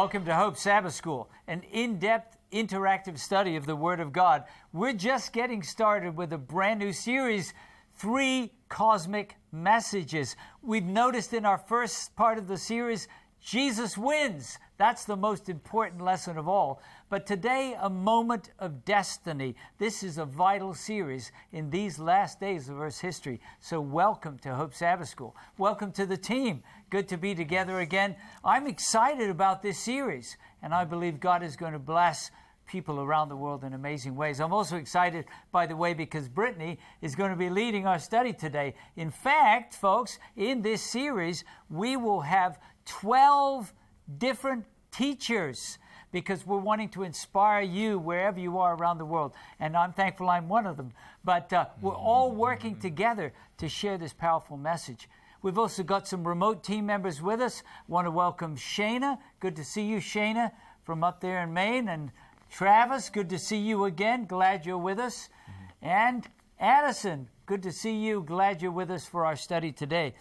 Welcome to Hope Sabbath School, an in depth, interactive study of the Word of God. We're just getting started with a brand new series Three Cosmic Messages. We've noticed in our first part of the series, Jesus wins. That's the most important lesson of all. But today, a moment of destiny. This is a vital series in these last days of Earth's history. So, welcome to Hope Sabbath School. Welcome to the team. Good to be together again. I'm excited about this series, and I believe God is going to bless people around the world in amazing ways. I'm also excited, by the way, because Brittany is going to be leading our study today. In fact, folks, in this series, we will have 12 different teachers because we're wanting to inspire you wherever you are around the world. And I'm thankful I'm one of them. But uh, we're all working together to share this powerful message. We've also got some remote team members with us. Want to welcome Shayna. Good to see you, Shayna, from up there in Maine. And Travis, good to see you again. Glad you're with us. Mm-hmm. And Addison, good to see you. Glad you're with us for our study today.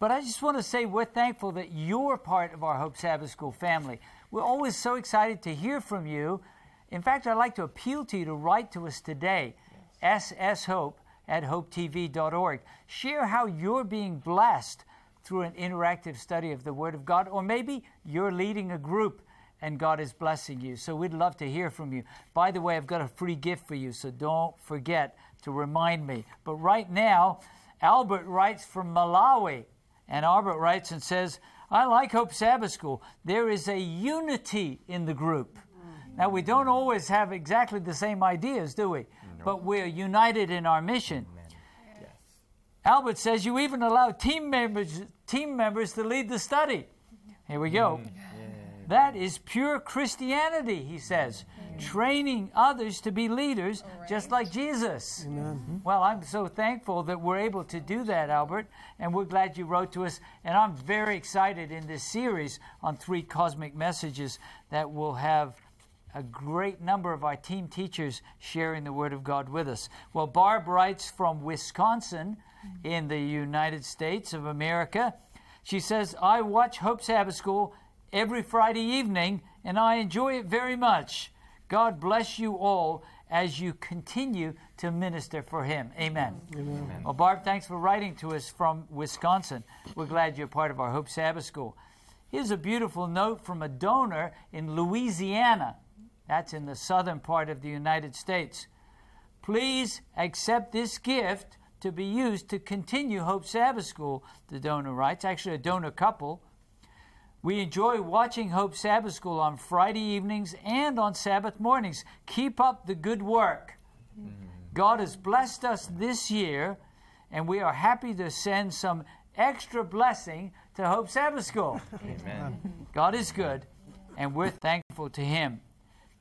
But I just want to say we're thankful that you're part of our Hope Sabbath School family. We're always so excited to hear from you. In fact, I'd like to appeal to you to write to us today, yes. sshope at hopetv.org. Share how you're being blessed through an interactive study of the Word of God, or maybe you're leading a group and God is blessing you. So we'd love to hear from you. By the way, I've got a free gift for you, so don't forget to remind me. But right now, Albert writes from Malawi. And Albert writes and says, I like Hope Sabbath School. There is a unity in the group. Now, we don't always have exactly the same ideas, do we? But we're united in our mission. Yes. Albert says you even allow team members, team members to lead the study. Here we go. Mm. That is pure Christianity, he says training others to be leaders right. just like Jesus. Amen. Well, I'm so thankful that we're able to do that, Albert, and we're glad you wrote to us. And I'm very excited in this series on three cosmic messages that will have a great number of our team teachers sharing the Word of God with us. Well, Barb writes from Wisconsin in the United States of America. She says, I watch Hope Sabbath School every Friday evening, and I enjoy it very much. God bless you all as you continue to minister for Him. Amen. Amen. Well, Barb, thanks for writing to us from Wisconsin. We're glad you're part of our Hope Sabbath School. Here's a beautiful note from a donor in Louisiana. That's in the southern part of the United States. Please accept this gift to be used to continue Hope Sabbath School, the donor writes. Actually, a donor couple. We enjoy watching Hope Sabbath School on Friday evenings and on Sabbath mornings. Keep up the good work. God has blessed us this year, and we are happy to send some extra blessing to Hope Sabbath School. Amen. God is good, and we're thankful to Him.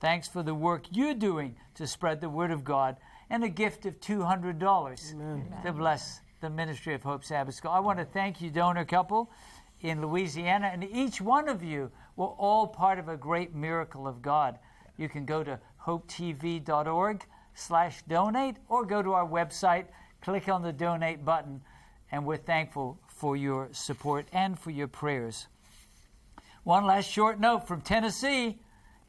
Thanks for the work you're doing to spread the Word of God and a gift of $200 Amen. to bless the ministry of Hope Sabbath School. I want to thank you, donor couple in Louisiana, and each one of you were all part of a great miracle of God. You can go to hopetv.org slash donate or go to our website, click on the donate button, and we're thankful for your support and for your prayers. One last short note from Tennessee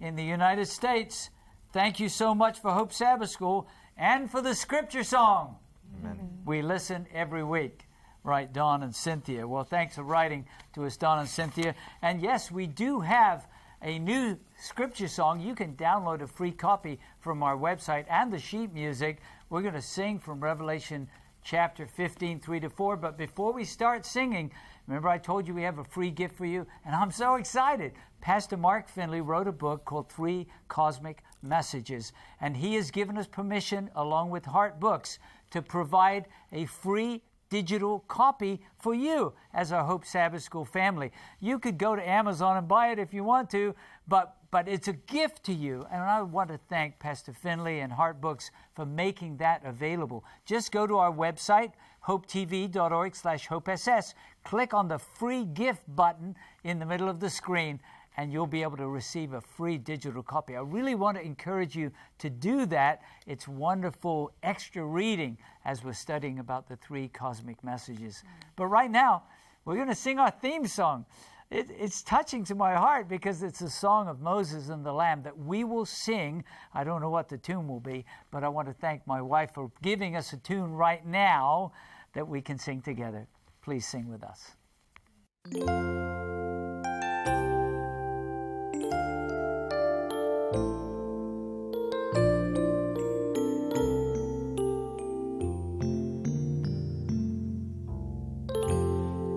in the United States. Thank you so much for Hope Sabbath School and for the scripture song. Amen. We listen every week right, Don and Cynthia. Well, thanks for writing to us, Don and Cynthia. And yes, we do have a new scripture song. You can download a free copy from our website and the sheet music. We're going to sing from Revelation chapter 15, 3 to 4. But before we start singing, remember I told you we have a free gift for you? And I'm so excited. Pastor Mark Finley wrote a book called Three Cosmic Messages. And he has given us permission, along with Hart Books, to provide a free digital copy for you as our Hope Sabbath School family. You could go to Amazon and buy it if you want to, but but it's a gift to you. And I want to thank Pastor Finley and Hart Books for making that available. Just go to our website, hopetv.org slash hopess, click on the free gift button in the middle of the screen, and you'll be able to receive a free digital copy. I really want to encourage you to do that. It's wonderful extra reading as we're studying about the three cosmic messages. But right now, we're going to sing our theme song. it, it's touching to my heart because it's a song of Moses and the Lamb that we will sing. I don't know what the tune will be, but I want to thank my wife for giving us a tune right now that we can sing together. Please sing with us.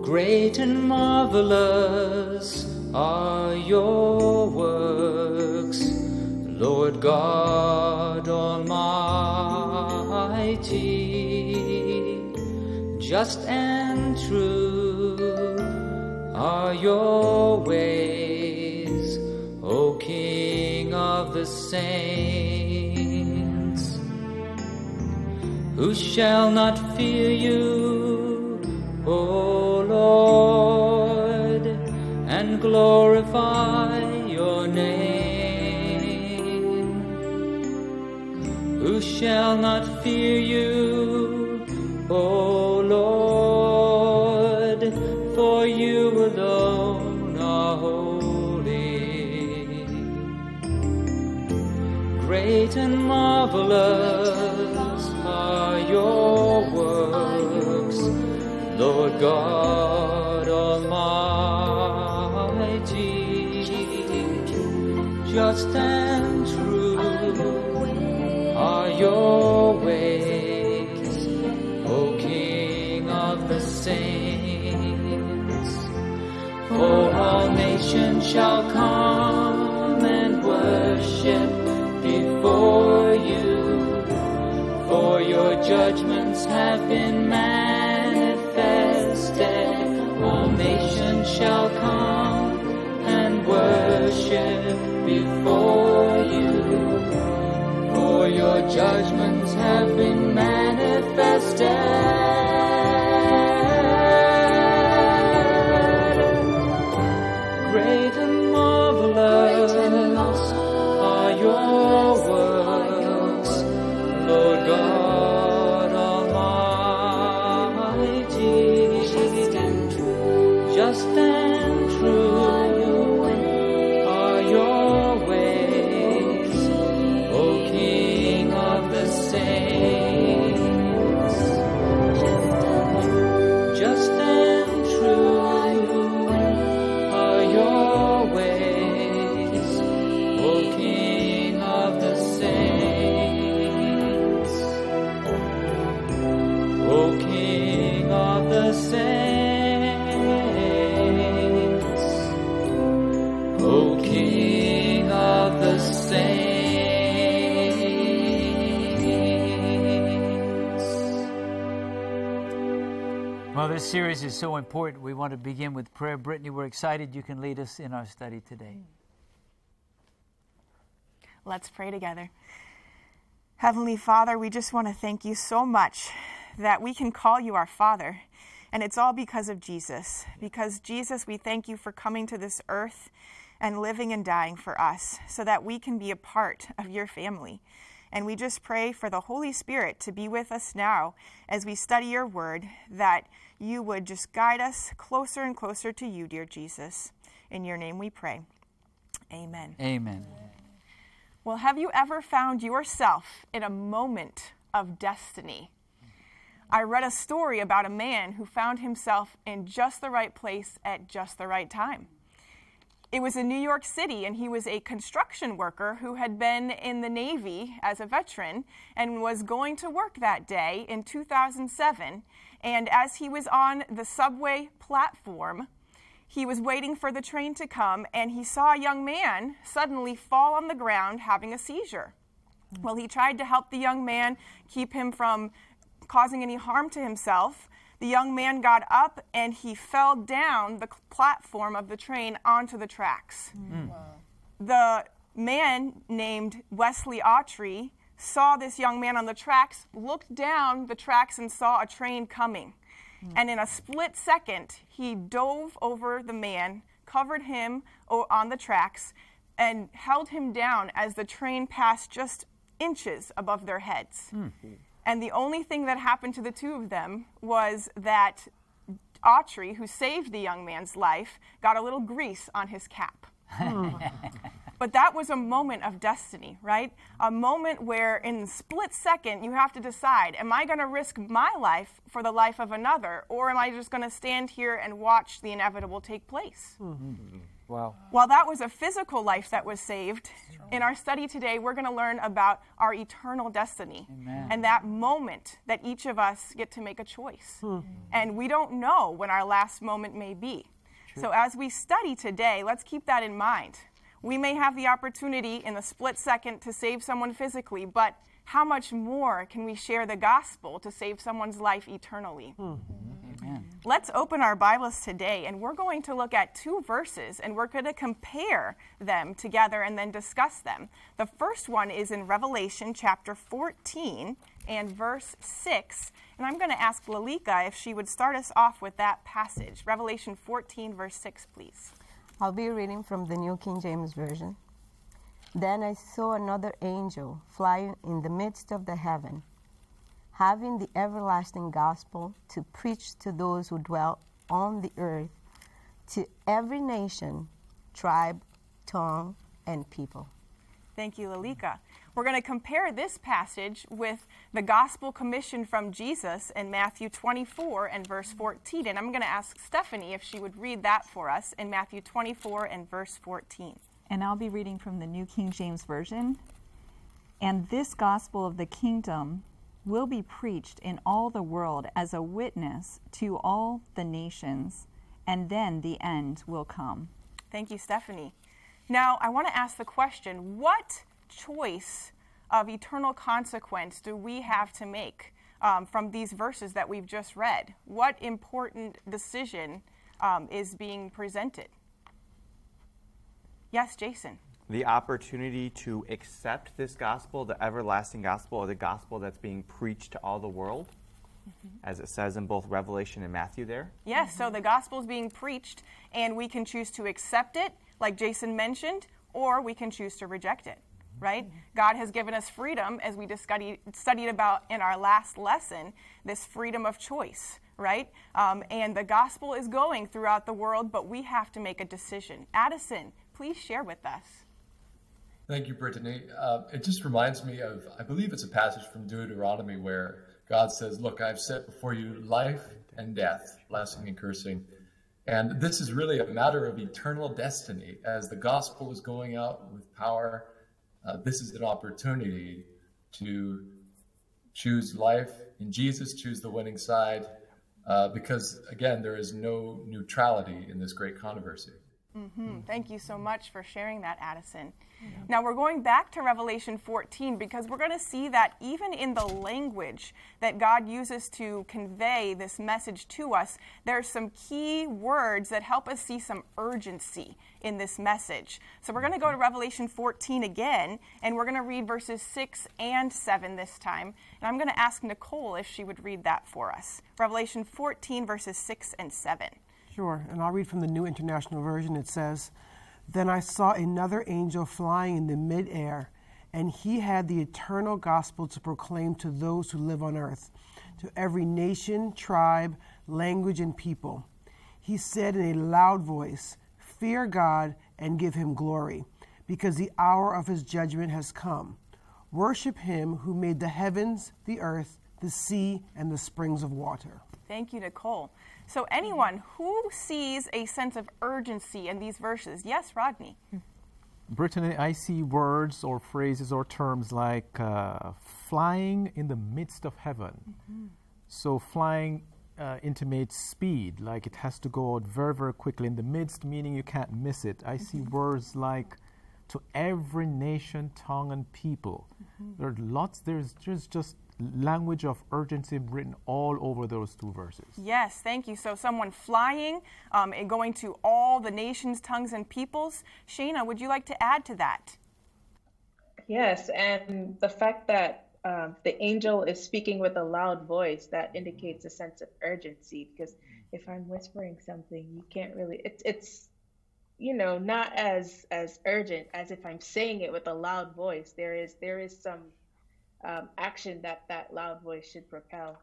Great and marvelous are your works, Lord God Almighty. Just and are your ways, O King of the saints. Who shall not fear you, O Lord, and glorify your name? Who shall not fear you, marvelous are your works, Lord God Almighty. Just and true are your ways, O King of the saints. For all nations shall come and worship before judgments have been manifested. All nations shall come and worship before you, for your judgments have been manifested. This series is so important. We want to begin with prayer. Brittany, we're excited you can lead us in our study today. Let's pray together. Heavenly Father, we just want to thank you so much that we can call you our Father. And it's all because of Jesus. Because, Jesus, we thank you for coming to this earth and living and dying for us so that we can be a part of your family. And we just pray for the Holy Spirit to be with us now as we study your word, that you would just guide us closer and closer to you, dear Jesus. In your name we pray. Amen. Amen. Well, have you ever found yourself in a moment of destiny? I read a story about a man who found himself in just the right place at just the right time. It was in New York City, and he was a construction worker who had been in the Navy as a veteran and was going to work that day in 2007. And as he was on the subway platform, he was waiting for the train to come, and he saw a young man suddenly fall on the ground having a seizure. Well, he tried to help the young man, keep him from causing any harm to himself. The young man got up and he fell down the platform of the train onto the tracks. Mm. Mm. The man named Wesley Autrey saw this young man on the tracks, looked down the tracks, and saw a train coming. Hmm. And in a split second, he dove over the man, covered him on the tracks, and held him down as the train passed just inches above their heads. Hmm. And the only thing that happened to the two of them was that Autrey, who saved the young man's life, got a little grease on his cap. but that was a moment of destiny, right? A moment where, in a split second, you have to decide Am I going to risk my life for the life of another, or am I just going to stand here and watch the inevitable take place? Mm-hmm. Wow. While that was a physical life that was saved, in our study today, we're going to learn about our eternal destiny Amen. and that moment that each of us get to make a choice. Hmm. And we don't know when our last moment may be. So, as we study today, let's keep that in mind. We may have the opportunity in a split second to save someone physically, but how much more can we share the gospel to save someone's life eternally? Hmm. Amen. Let's open our Bibles today, and we're going to look at two verses and we're going to compare them together and then discuss them. The first one is in Revelation chapter 14 and verse 6. And I'm going to ask Lalika if she would start us off with that passage. Revelation 14, verse 6, please. I'll be reading from the New King James Version. Then I saw another angel flying in the midst of the heaven, having the everlasting gospel to preach to those who dwell on the earth, to every nation, tribe, tongue, and people. Thank you, Lalika. We're going to compare this passage with the gospel commission from Jesus in Matthew 24 and verse 14. And I'm going to ask Stephanie if she would read that for us in Matthew 24 and verse 14. And I'll be reading from the New King James Version. And this gospel of the kingdom will be preached in all the world as a witness to all the nations, and then the end will come. Thank you, Stephanie. Now, I want to ask the question what choice of eternal consequence do we have to make um, from these verses that we've just read? What important decision um, is being presented? Yes, Jason. The opportunity to accept this gospel, the everlasting gospel, or the gospel that's being preached to all the world, as it says in both Revelation and Matthew there. Yes, so the gospel is being preached, and we can choose to accept it, like Jason mentioned, or we can choose to reject it, right? God has given us freedom, as we studied about in our last lesson, this freedom of choice, right? Um, and the gospel is going throughout the world, but we have to make a decision. Addison, please share with us. Thank you, Brittany. Uh, it just reminds me of, I believe it's a passage from Deuteronomy where God says, Look, I've set before you life and death, blessing and cursing. And this is really a matter of eternal destiny. As the gospel is going out with power, uh, this is an opportunity to choose life in Jesus, choose the winning side, uh, because again, there is no neutrality in this great controversy. Mm-hmm. Thank you so much for sharing that, Addison. Now we're going back to Revelation 14 because we're going to see that even in the language that God uses to convey this message to us, there's some key words that help us see some urgency in this message. So we're going to go to Revelation 14 again, and we're going to read verses 6 and 7 this time. And I'm going to ask Nicole if she would read that for us. Revelation 14, verses 6 and 7. Sure, and I'll read from the New International Version. It says, Then I saw another angel flying in the midair, and he had the eternal gospel to proclaim to those who live on earth, to every nation, tribe, language, and people. He said in a loud voice, Fear God and give him glory, because the hour of his judgment has come. Worship him who made the heavens, the earth, the sea, and the springs of water. Thank you, Nicole. So, anyone who sees a sense of urgency in these verses? Yes, Rodney. Brittany, I see words or phrases or terms like uh, flying in the midst of heaven. So, flying uh, intimates speed, like it has to go out very, very quickly. In the midst, meaning you can't miss it. I see words like to every nation, tongue, and people. There are lots, there's, there's just language of urgency written all over those two verses. Yes, thank you. So, someone flying um, and going to all the nations, tongues, and peoples. Shayna, would you like to add to that? Yes, and the fact that um, the angel is speaking with a loud voice that indicates a sense of urgency. Because if I'm whispering something, you can't really. It's it's you know not as as urgent as if I'm saying it with a loud voice. There is there is some um, action that that loud voice should propel.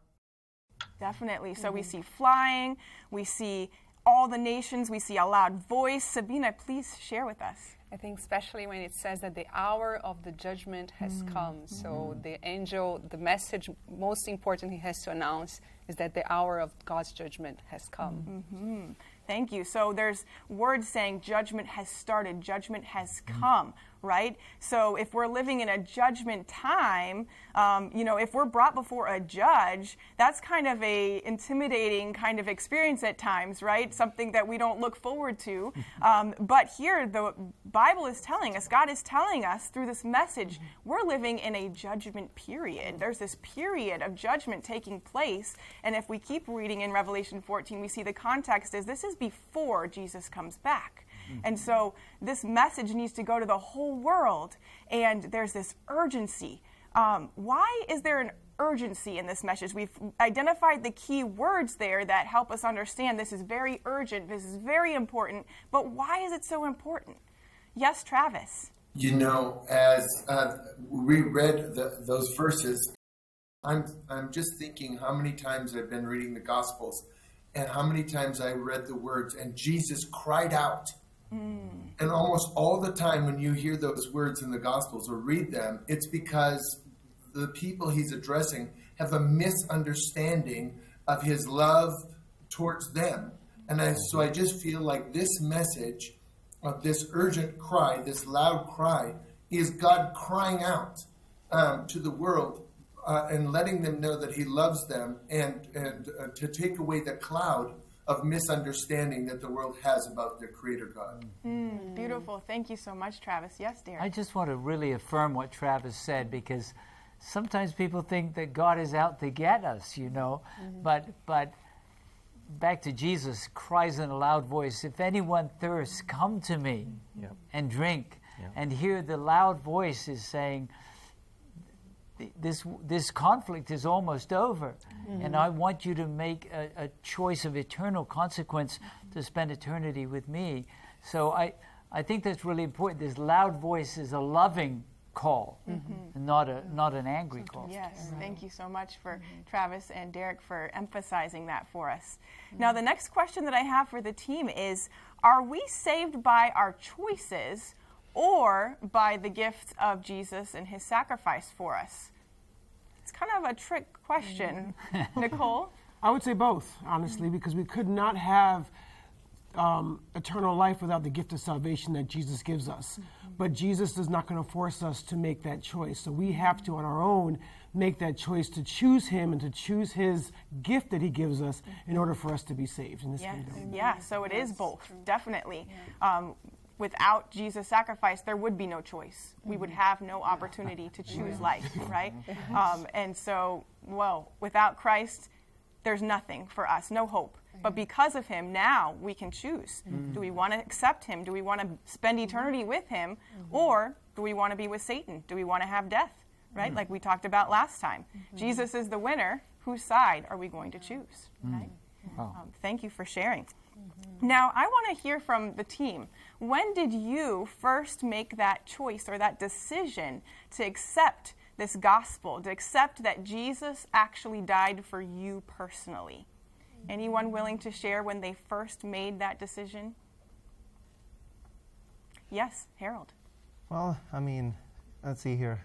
Definitely. So we mm-hmm. see flying, we see all the nations, we see a loud voice. Sabina, please share with us. I think especially when it says that the hour of the judgment has mm-hmm. come. So mm-hmm. the angel, the message most important he has to announce is that the hour of God's judgment has come. Thank you. So there's words saying judgment has started, judgment has come, right? So if we're living in a judgment time, um, you know, if we're brought before a judge, that's kind of a intimidating kind of experience at times, right? Something that we don't look forward to. Um, but here, the Bible is telling us, God is telling us through this message, we're living in a judgment period. There's this period of judgment taking place, and if we keep reading in Revelation 14, we see the context is this is before Jesus comes back. And so this message needs to go to the whole world, and there's this urgency. Um, why is there an urgency in this message? We've identified the key words there that help us understand this is very urgent, this is very important, but why is it so important? Yes, Travis. You know, as uh, we read the, those verses, I'm I'm just thinking how many times I've been reading the Gospels, and how many times I read the words, and Jesus cried out. And almost all the time when you hear those words in the Gospels or read them, it's because the people he's addressing have a misunderstanding of his love towards them. And I, so I just feel like this message of this urgent cry, this loud cry, is God crying out um, to the world uh, and letting them know that He loves them and, and uh, to take away the cloud of misunderstanding that the world has about their Creator God. Mm, beautiful. Thank you so much, Travis. Yes, dear. I just want to really affirm what Travis said because sometimes people think that God is out to get us, you know. But but back to Jesus cries in a loud voice, if anyone thirsts, come to me Yep. and drink. Yep. And here the loud voice is saying this this conflict is almost over and mm. I want you to make a, a choice of eternal consequence to spend eternity with me. So I I think that's really important. This loud voice is a loving call, mm-hmm. not a not an angry call. Yes, thank you so much for mm-hmm. Travis and Derek for emphasizing that for us. Mm-hmm. Now, the next question that I have for the team is Are we saved by our choices or by the gift of Jesus and his sacrifice for us? It's kind of a trick question. Nicole? I would say both, honestly, because we could not have um, eternal life without the gift of salvation that Jesus gives us. But Jesus is not going to force us to make that choice. So we have to, on our own, make that choice to choose Him and to choose His gift that He gives us in order for us to be saved in this Yes. kingdom. Yeah, so it is both, definitely. Um, without Jesus' sacrifice, there would be no choice. We would have no opportunity to choose life, right? Um, and so, well, without Christ, there's nothing for us, no hope. But because of him, now we can choose. Mm-hmm. Do we want to accept him? Do we want to spend eternity with him? Mm-hmm. Or do we want to be with Satan? Do we want to have death? Right? Mm. Like we talked about last time. Mm-hmm. Jesus is the winner. Whose side are we going to choose? Mm. Right? Um, thank you for sharing. Now, I want to hear from the team. When did you first make that choice or that decision to accept this gospel, to accept that Jesus actually died for you personally? Anyone willing to share when they first made that decision? Yes, Harold. Well, I mean, let's see here.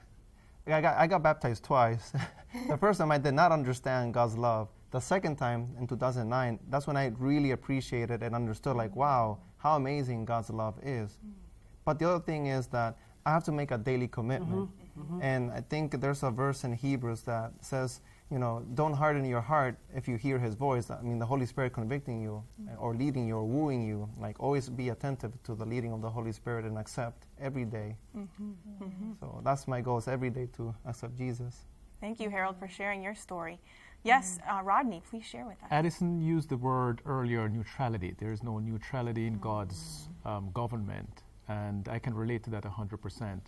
I got, I got baptized twice. the first time I did not understand God's love. The second time in 2009, that's when I really appreciated and understood, like, wow, how amazing God's love is. But the other thing is that I have to make a daily commitment. Mm-hmm. Mm-hmm. Mm-hmm. And I think there's a verse in Hebrews that says, you know, don't harden your heart if you hear his voice. I mean, the Holy Spirit convicting you or leading you or wooing you. Like, always be attentive to the leading of the Holy Spirit and accept every day. So that's my goal is every day to accept Jesus. Thank you, Harold, for sharing your story. Yes, uh, Rodney, please share with us. Addison used the word earlier neutrality. There is no neutrality in God's um, government, and I can relate to that 100%.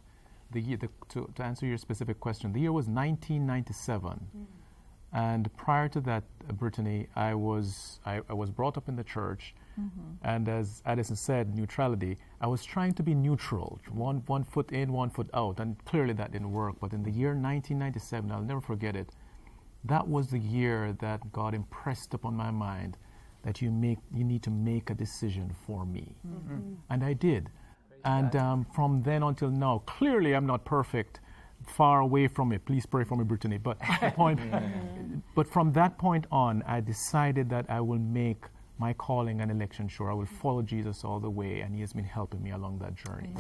The year, the, to, to answer your specific question, the year was 1997. And prior to that, uh, Brittany, I was, I, I was brought up in the church, and as Addison said, neutrality. I was trying to be neutral, one, one foot in, one foot out, and clearly that didn't work. But in the year 1997, I'll never forget it, that was the year that God impressed upon my mind that you make you need to make a decision for me, Mm-hmm. and I did. and um, from then until now, clearly I'm not perfect, far away from it. Please pray for me, Brittany. But the point, but from that point on, I decided that I will make my calling and election sure. I will follow Jesus all the way, and He has been helping me along that journey.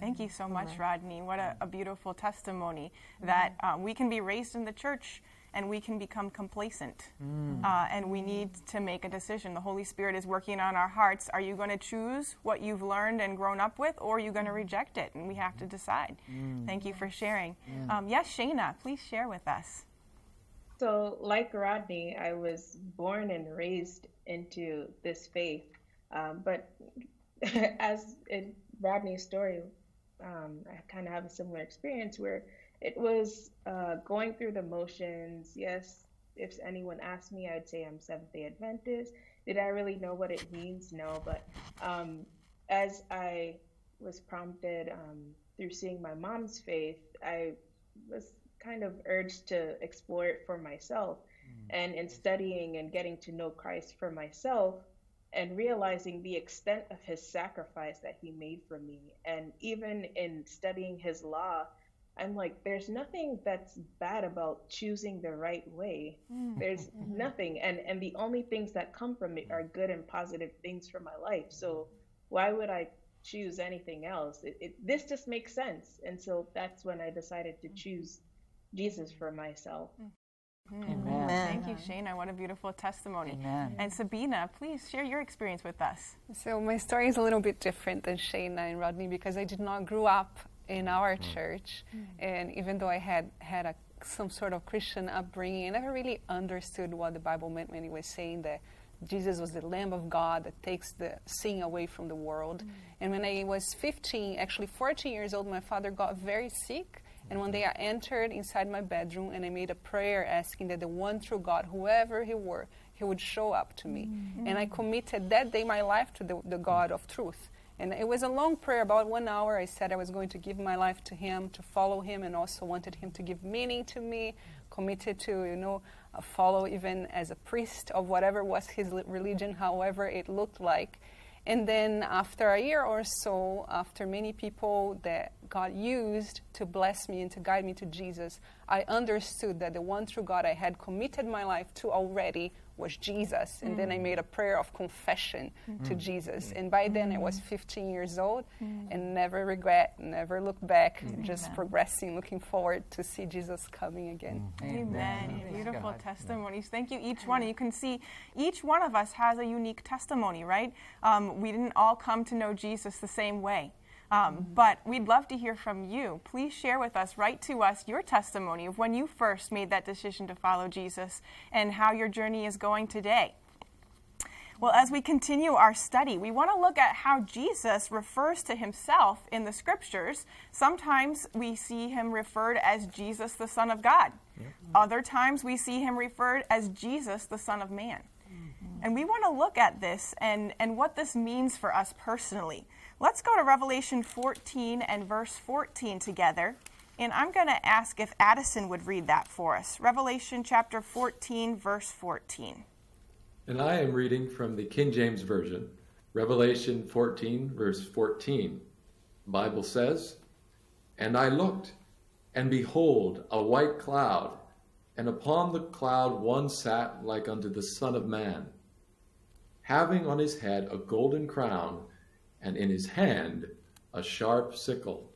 Thank you so much, Rodney. What a, a beautiful testimony that um, we can be raised in the church and we can become complacent. Uh, and we need to make a decision. The Holy Spirit is working on our hearts. Are you going to choose what you've learned and grown up with, or are you going to reject it? And we have to decide. Thank you for sharing. Um, yes, Shayna, please share with us. So, like Rodney, I was born and raised into this faith. Um, but as in Rodney's story, um, I kind of have a similar experience where it was uh, going through the motions. Yes, if anyone asked me, I'd say I'm Seventh day Adventist. Did I really know what it means? No. But um, as I was prompted um, through seeing my mom's faith, I was kind of urged to explore it for myself. And in studying and getting to know Christ for myself and realizing the extent of his sacrifice that he made for me, and even in studying his law, I'm like, there's nothing that's bad about choosing the right way. Mm. There's mm-hmm. nothing. And, and the only things that come from it are good and positive things for my life. So mm-hmm. why would I choose anything else? It, it, this just makes sense. And so that's when I decided to mm-hmm. choose Jesus for myself. Amen. Thank you, Shayna. What a beautiful testimony. Amen. And Sabina, please share your experience with us. So my story is a little bit different than Shayna and Rodney because I did not grow up in our mm. church, mm. and even though I had had a, some sort of Christian upbringing, I never really understood what the Bible meant when it was saying that Jesus was the Lamb of God that takes the sin away from the world. Mm. And when I was 15, actually 14 years old, my father got very sick. And one day I entered inside my bedroom and I made a prayer asking that the one true God, whoever he were, he would show up to me. And I committed that day my life to the, the God of truth. And it was a long prayer, about one hour. I said I was going to give my life to Him, to follow Him, and also wanted Him to give meaning to me. Committed to, you know, uh, follow even as a priest of whatever was His religion, however it looked like. And then after a year or so, after many people that God used to bless me and to guide me to Jesus, I understood that the one true God I had committed my life to already was Jesus. And then I mm. made a prayer of confession mm. to mm. Jesus. And by then I was 15 years old and never regret, never look back, just progressing, looking forward to see Jesus coming again. Amen. Praise Beautiful God. testimonies. Thank you, each one. You can see each one of us has a unique testimony, right? Um, we didn't all come to know Jesus the same way. Um, but we'd love to hear from you. Please share with us, write to us your testimony of when you first made that decision to follow Jesus and how your journey is going today. Well, as we continue our study, we want to look at how Jesus refers to himself in the scriptures. Sometimes we see him referred as Jesus, the Son of God. Other times we see him referred as Jesus, the Son of Man. And we want to look at this and, and what this means for us personally. Let's go to Revelation 14 and verse 14 together. And I'm going to ask if Addison would read that for us. Revelation chapter 14, verse 14. And I am reading from the King James Version, Revelation 14, verse 14. The Bible says, And I looked, and behold, a white cloud, and upon the cloud one sat like unto the Son of Man, having on his head a golden crown, and in his hand a sharp sickle.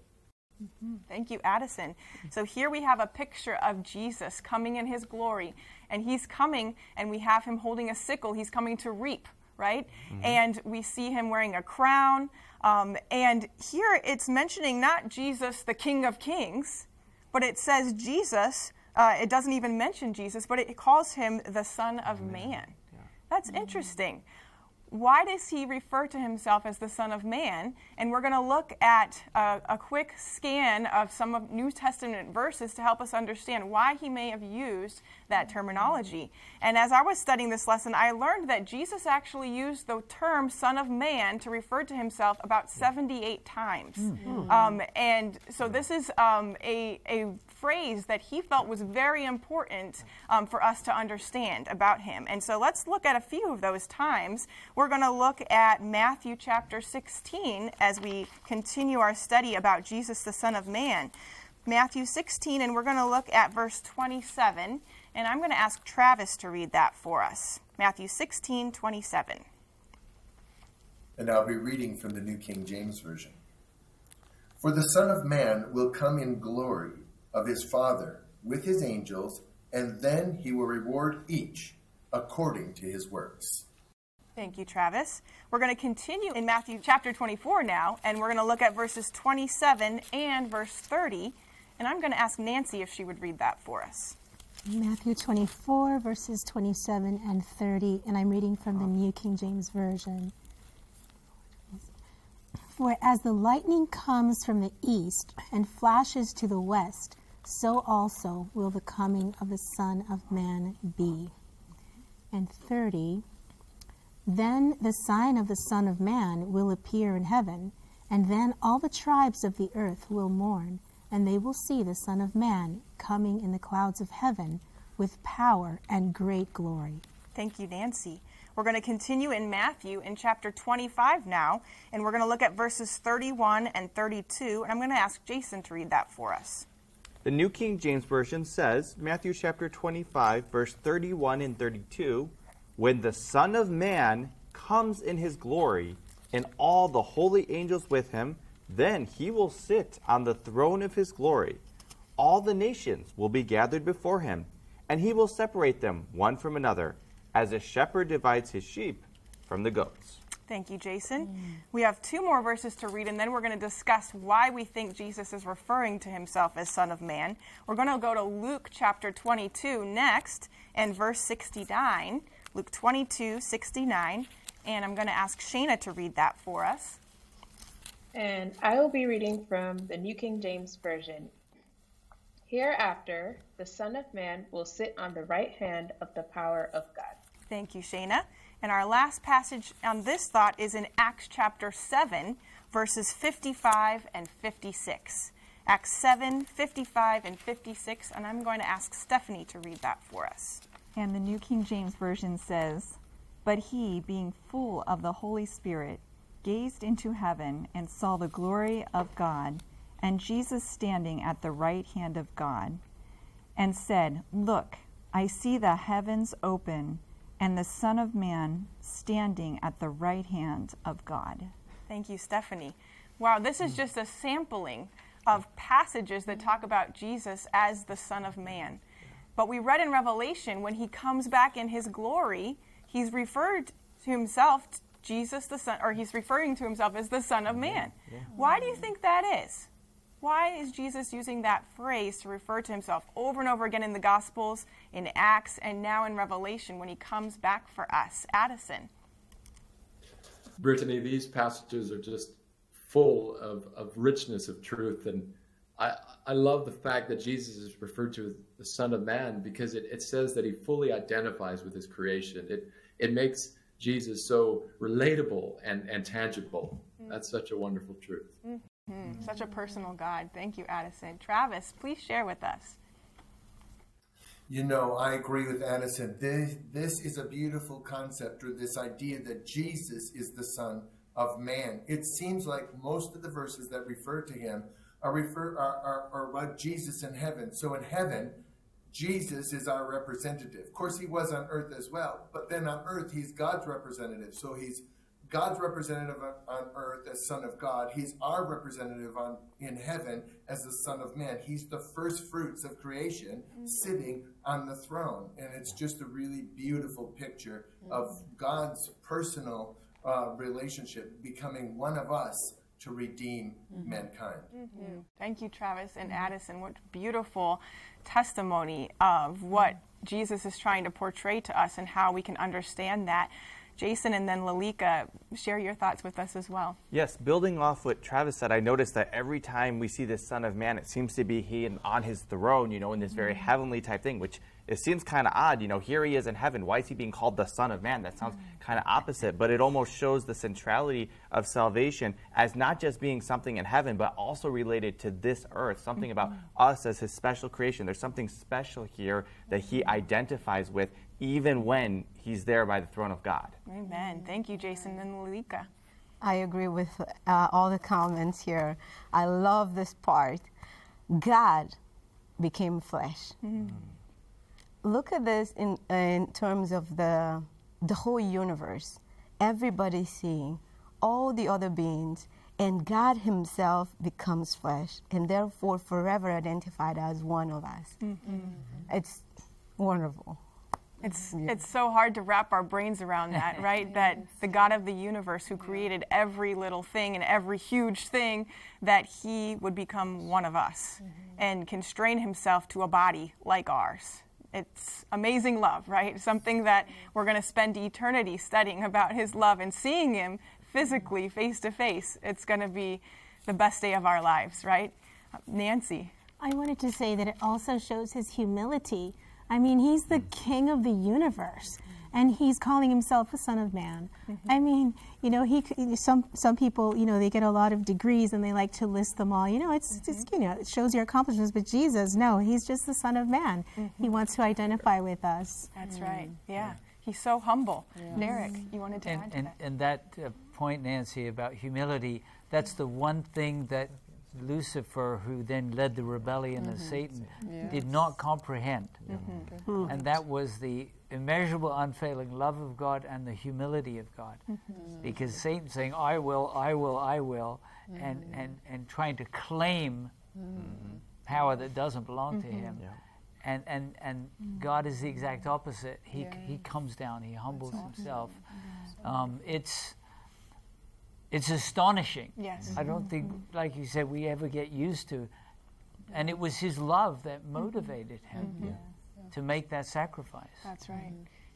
Thank you, Addison. So here we have a picture of Jesus coming in his glory, and he's coming, and we have him holding a sickle. He's coming to reap, right? And we see him wearing a crown. Um, and here it's mentioning not Jesus, the King of Kings, but it says Jesus. Uh, it doesn't even mention Jesus, but it calls him the Son of Man. That's interesting why does he refer to himself as the Son of Man? And we're going to look at a, a quick scan of some of New Testament verses to help us understand why he may have used that terminology. And as I was studying this lesson, I learned that Jesus actually used the term Son of Man to refer to himself about 78 times. Um, and so this is um, a, a phrase that he felt was very important um, for us to understand about him. And so let's look at a few of those times. We're going to look at Matthew chapter 16 as we continue our study about Jesus, the Son of Man. Matthew 16, and we're going to look at verse 27. And I'm going to ask Travis to read that for us. Matthew 16, 27. And I'll be reading from the New King James Version. For the Son of Man will come in glory of his Father with his angels, and then he will reward each according to his works. Thank you, Travis. We're going to continue in Matthew chapter 24 now, and we're going to look at verses 27 and verse 30. And I'm going to ask Nancy if she would read that for us. Matthew 24, verses 27 and 30, and I'm reading from the New King James Version. For as the lightning comes from the east and flashes to the west, so also will the coming of the Son of Man be. And 30, then the sign of the Son of Man will appear in heaven, and then all the tribes of the earth will mourn, and they will see the Son of Man coming in the clouds of heaven with power and great glory. Thank you, Nancy. We're going to continue in Matthew in chapter 25 now, and we're going to look at verses 31 and 32. And I'm going to ask Jason to read that for us. The New King James Version says, Matthew chapter 25, verse 31 and 32, When the Son of Man comes in his glory, and all the holy angels with him, then he will sit on the throne of his glory. All the nations will be gathered before him, and he will separate them one from another as a shepherd divides his sheep from the goats. Thank you, Jason. Mm. We have two more verses to read, and then we're going to discuss why we think Jesus is referring to himself as Son of Man. We're going to go to Luke chapter 22 next and verse 69. Luke 22, 69. And I'm going to ask Shayna to read that for us. And I will be reading from the New King James Version. Hereafter, the Son of Man will sit on the right hand of the power of God. Thank you, Shayna. And our last passage on this thought is in Acts chapter 7, verses 55 and 56. Acts 7, 55 and 56. And I'm going to ask Stephanie to read that for us. And the New King James Version says, But he, being full of the Holy Spirit, gazed into heaven and saw the glory of God, and Jesus standing at the right hand of God, and said, Look, I see the heavens open and the Son of Man standing at the right hand of God. Thank you, Stephanie. Wow, this is just a sampling of passages that talk about Jesus as the Son of Man. But we read in Revelation when he comes back in his glory, he's referred to himself, Jesus the Son, or he's referring to himself as the Son of Man. Why do you think that is? Why is Jesus using that phrase to refer to himself over and over again in the Gospels, in Acts, and now in Revelation when he comes back for us? Addison. Brittany, these passages are just full of, of richness of truth. And I, I love the fact that Jesus is referred to as the Son of Man because it, it says that he fully identifies with his creation. It, it makes Jesus so relatable and, and tangible. Mm. That's such a wonderful truth. Mm. Mm, such a personal God. Thank you, Addison. Travis, please share with us. You know, I agree with Addison. This, this is a beautiful concept, or this idea that Jesus is the Son of Man. It seems like most of the verses that refer to him are, refer, are, are, are about Jesus in heaven. So in heaven, Jesus is our representative. Of course, he was on earth as well, but then on earth, he's God's representative. So he's God's representative on earth as Son of God. He's our representative on, in heaven as the Son of Man. He's the first fruits of creation mm-hmm. sitting on the throne. And it's just a really beautiful picture mm-hmm. of God's personal uh, relationship becoming one of us to redeem mm-hmm. mankind. Mm-hmm. Thank you, Travis and Addison. What beautiful testimony of what Jesus is trying to portray to us and how we can understand that. Jason and then Lalika, share your thoughts with us as well. Yes, building off what Travis said, I noticed that every time we see this Son of Man, it seems to be he on his throne, you know, in this very mm-hmm. heavenly type thing, which it seems kind of odd. You know, here he is in heaven. Why is he being called the Son of Man? That sounds mm-hmm. kind of opposite, but it almost shows the centrality of salvation as not just being something in heaven, but also related to this earth, something about mm-hmm. us as his special creation. There's something special here that he mm-hmm. identifies with, even when he's there by the throne of God. Amen. Thank you, Jason and Lalika. I agree with uh, all the comments here. I love this part. God became flesh. Look at this in, in terms of the, the whole universe. Everybody seeing, all the other beings, and God Himself becomes flesh, and therefore forever identified as one of us. It's wonderful. It's it's so hard to wrap our brains around that, right? That the God of the universe who created every little thing and every huge thing that he would become one of us mm-hmm. and constrain himself to a body like ours. It's amazing love, right? Something that we're going to spend eternity studying about his love and seeing him physically face to face. It's going to be the best day of our lives, right? Nancy. I wanted to say that it also shows his humility. I mean, he's the king of the universe, and he's calling himself a son of man. Mm-hmm. I mean, you know, he some some people, you know, they get a lot of degrees and they like to list them all. You know, it's just mm-hmm. you know, it shows your accomplishments. But Jesus, no, he's just the son of man. He mm-hmm. wants to identify with us. That's mm. right. Yeah. He's so humble. Derek, you wanted to and, add to and, that? and that uh, point, Nancy, about humility, that's mm. the one thing that Lucifer, who then led the rebellion of mm-hmm. Satan, did not comprehend. Mm-hmm. Hmm. And that was the immeasurable, unfailing love of God and the humility of God. Mm-hmm. Because Satan saying, I will, I will, I will, and, and, and trying to claim power that doesn't belong to him. And, and, and God is the exact opposite. He, he comes down, he humbles himself. Um, it's, it's astonishing. Yes. I don't think, mm-hmm. like you said, we ever get used to. And it was his love that mm-hmm. motivated him mm-hmm. to make that sacrifice. That's right.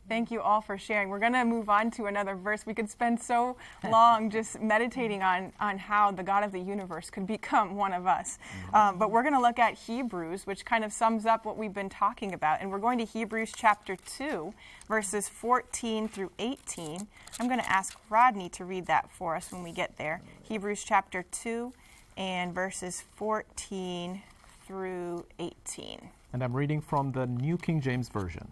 Thank you all for sharing. We're going to move on to another verse. We could spend so long just meditating on, on how the God of the universe could become one of us. Um, but we're going to look at Hebrews, which kind of sums up what we've been talking about. And we're going to Hebrews chapter 2, verses 14 through 18. I'm going to ask Rodney to read that for us when we get there. Hebrews chapter 2 and verses 14 through 18. And I'm reading from the New King James Version.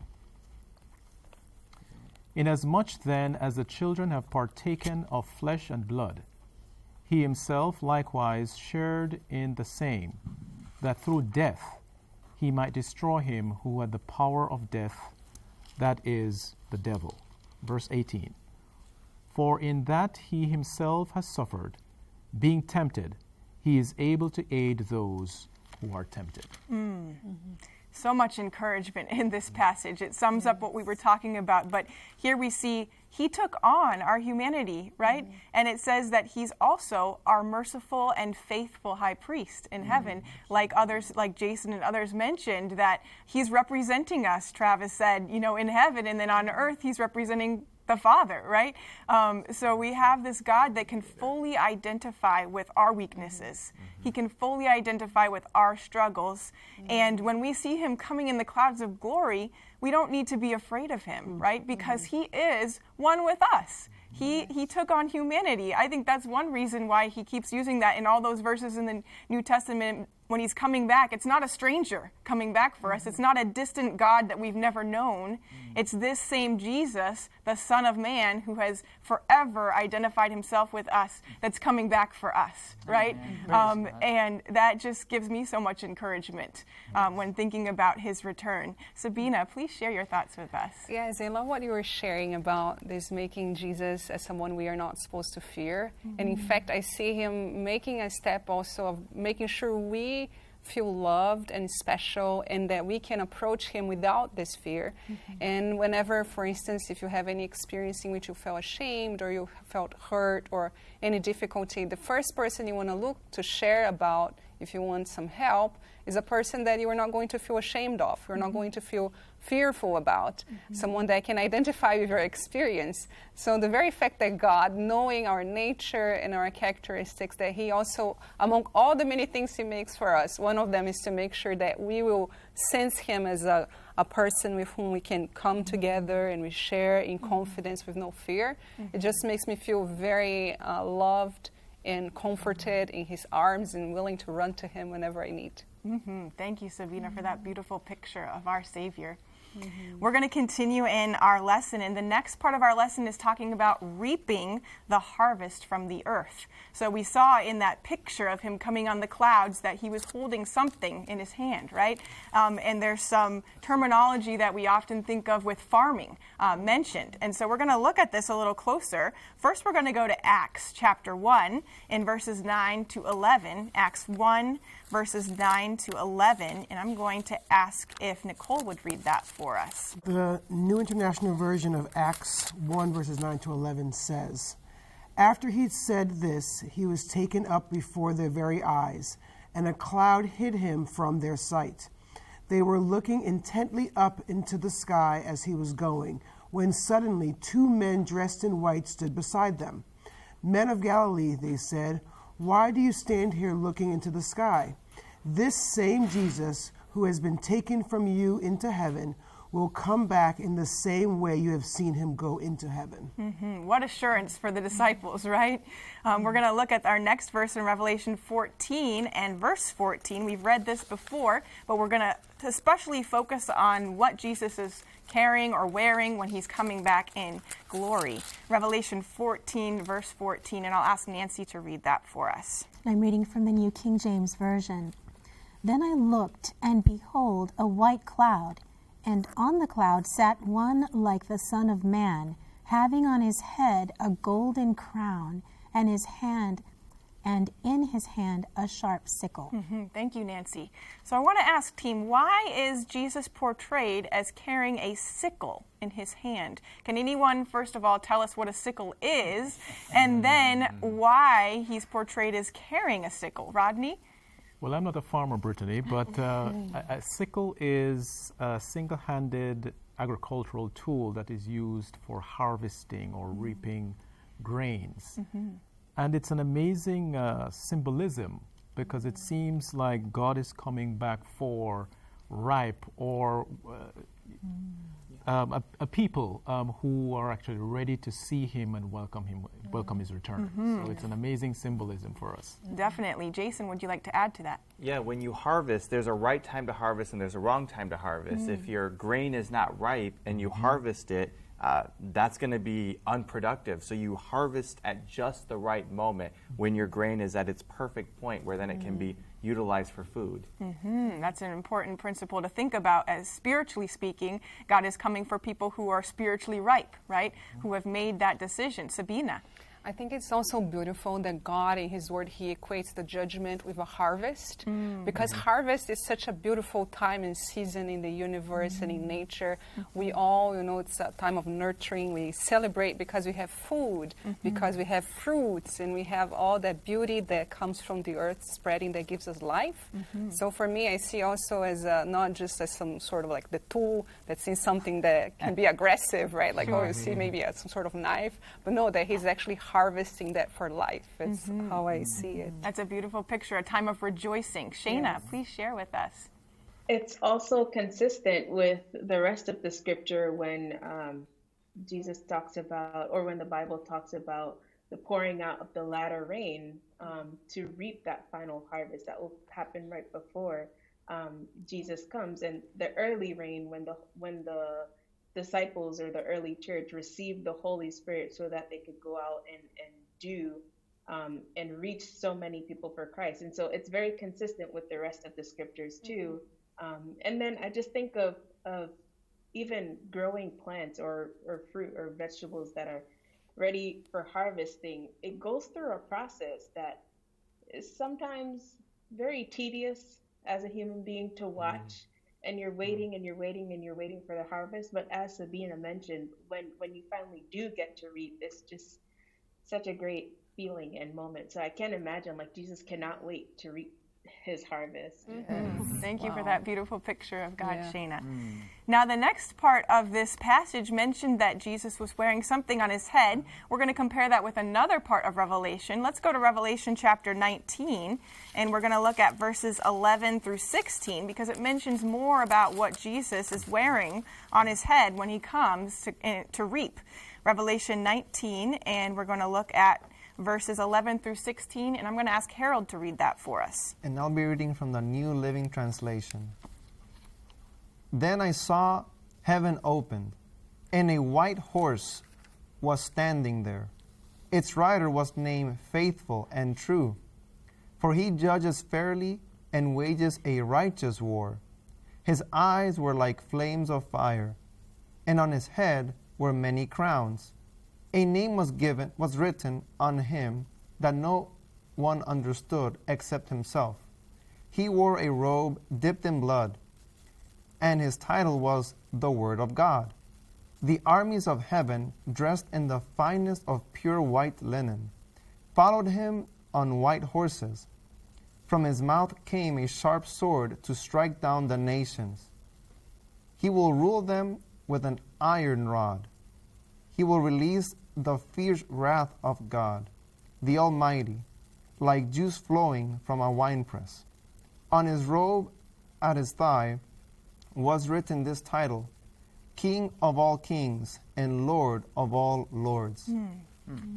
Inasmuch then as the children have partaken of flesh and blood, he himself likewise shared in the same, that through death he might destroy him who had the power of death, that is, the devil. Verse 18 For in that he himself has suffered, being tempted, he is able to aid those who are tempted. Mm. Mm-hmm. So much encouragement in this passage. It sums up what we were talking about. But here we see he took on our humanity, right? Mm-hmm. And it says that he's also our merciful and faithful high priest in mm-hmm. heaven, like others, like Jason and others mentioned, that he's representing us, Travis said, you know, in heaven, and then on earth, he's representing the Father, right? Um, so we have this God that can fully identify with our weaknesses. He can fully identify with our struggles. And when we see Him coming in the clouds of glory, we don't need to be afraid of Him, right? Because He is one with us. He, he took on humanity. I think that's one reason why he keeps using that in all those verses in the New Testament when he's coming back. It's not a stranger coming back for us, it's not a distant God that we've never known. It's this same Jesus, the Son of Man, who has forever identified himself with us, that's coming back for us, right? Um, and that just gives me so much encouragement um, when thinking about his return. Sabina, please share your thoughts with us. Yes, I love what you were sharing about this making Jesus as someone we are not supposed to fear. And in fact, I see him making a step also of making sure we feel loved and special and that we can approach him without this fear. Mm-hmm. And whenever, for instance, if you have any experience in which you felt ashamed or you felt hurt or any difficulty, the first person you want to look to share about if you want some help, is a person that you are not going to feel ashamed of. You're not mm-hmm. going to feel fearful about, mm-hmm. someone that can identify with your experience. So the very fact that God, knowing our nature and our characteristics, that He also, among all the many things He makes for us, one of them is to make sure that we will sense Him as a, a person with whom we can come mm-hmm. together and we share in confidence with no fear. It just makes me feel very uh, loved and comforted in His arms and willing to run to Him whenever I need. Hmm Thank you, Sabina, for that beautiful picture of our Savior. We're going to continue in our lesson, and the next part of our lesson is talking about reaping the harvest from the earth. So, we saw in that picture of him coming on the clouds that he was holding something in his hand, right? Um, and there's some terminology that we often think of with farming uh, mentioned. And so, we're going to look at this a little closer. First, we're going to go to Acts chapter 1 in verses 9 to 11. Acts 1, verses 9 to 11. And I'm going to ask if Nicole would read that for us. The New International Version of Acts 1, verses 9 to 11 says, After he'd said this, he was taken up before their very eyes, and a cloud hid him from their sight. They were looking intently up into the sky as he was going, when suddenly two men dressed in white stood beside them. Men of Galilee, they said, why do you stand here looking into the sky? This same Jesus who has been taken from you into heaven will come back in the same way you have seen him go into heaven. hmm What assurance for the disciples, right? Um, we're going to look at our next verse in Revelation 14 and verse 14. We've read this before, but we're going to especially focus on what Jesus is carrying or wearing when he's coming back in glory. Revelation 14, verse 14, and I'll ask Nancy to read that for us. I'm reading from the New King James Version. Then I looked, and behold, a white cloud, and on the cloud sat one like the Son of Man, having on his head a golden crown, and his hand and in his hand a sharp sickle. Mhm. Thank you, Nancy. So I want to ask, team, why is Jesus portrayed as carrying a sickle in his hand? Can anyone, first of all, tell us what a sickle is, and then why he's portrayed as carrying a sickle? Rodney? Well, I'm not a farmer, Brittany, but uh, a, a sickle is a single handed agricultural tool that is used for harvesting or reaping grains. And it's an amazing uh, symbolism because it seems like God is coming back for ripe or uh, um, a, a people um, who are actually ready to see Him and welcome Him, welcome His return. Mhm. So it's an amazing symbolism for us. Definitely. Jason, would you like to add to that? Yeah, when you harvest, there's a right time to harvest and there's a wrong time to harvest. If your grain is not ripe and you harvest it, uh, that's going to be unproductive. So you harvest at just the right moment when your grain is at its perfect point where then it can be utilized for food. hmm That's an important principle to think about as spiritually speaking, God is coming for people who are spiritually ripe, right? Who have made that decision. Sabina. I think it's also beautiful that God, in His Word, He equates the judgment with a harvest. Mm. Because mm-hmm. harvest is such a beautiful time and season in the universe and in mm-hmm. nature. Mm-hmm. We all, you know, it's a time of nurturing. We celebrate because we have food, because we have fruits, and we have all that beauty that comes from the earth spreading that gives us life. So for me, I see also as a, not just as some sort of like the tool that's in something that can be aggressive, right? Like, oh, you see maybe a, some sort of knife. But no, that He's actually harvesting that for life. It's how I see it. That's a beautiful picture, a time of rejoicing. Shayna, please share with us. It's also consistent with the rest of the scripture when um, Jesus talks about, or when the Bible talks about the pouring out of the latter rain um, to reap that final harvest that will happen right before um, Jesus comes. And the early rain, when the when the disciples or the early church received the Holy Spirit so that they could go out and, and do um, and reach so many people for Christ. And so it's very consistent with the rest of the scriptures too. Um, and then I just think of, of even growing plants or, or fruit or vegetables that are ready for harvesting. It goes through a process that is sometimes very tedious as a human being to watch. And you're mm-hmm. waiting and you're waiting and you're waiting for the harvest. But as Sabina mentioned, when, when you finally do get to reap, it's just such a great feeling and moment. So I can't imagine like Jesus cannot wait to reap his harvest. Mhm. Thank you for that beautiful picture of God, Yeah. Shayna. Mm. Now, the next part of this passage mentioned that Jesus was wearing something on his head. We're going to compare that with another part of Revelation. Let's go to Revelation chapter 19, and we're going to look at verses 11 through 16 because it mentions more about what Jesus is wearing on his head when he comes to, eh, to reap. Revelation 19, and we're going to look at verses 11 through 16, and I'm going to ask Harold to read that for us. And I'll be reading from the New Living Translation. Then I saw heaven opened, and a white horse was standing there. Its rider was named Faithful and True, for he judges fairly and wages a righteous war. His eyes were like flames of fire, and on his head were many crowns. A name was given was written on him that no one understood except himself. He wore a robe dipped in blood, and his title was the Word of God. The armies of heaven, dressed in the finest of pure white linen, followed him on white horses. From his mouth came a sharp sword to strike down the nations. He will rule them with an iron rod. He will release the fierce wrath of God, the Almighty, like juice flowing from a winepress. On his robe at his thigh was written this title King of all kings and Lord of all lords. Hmm.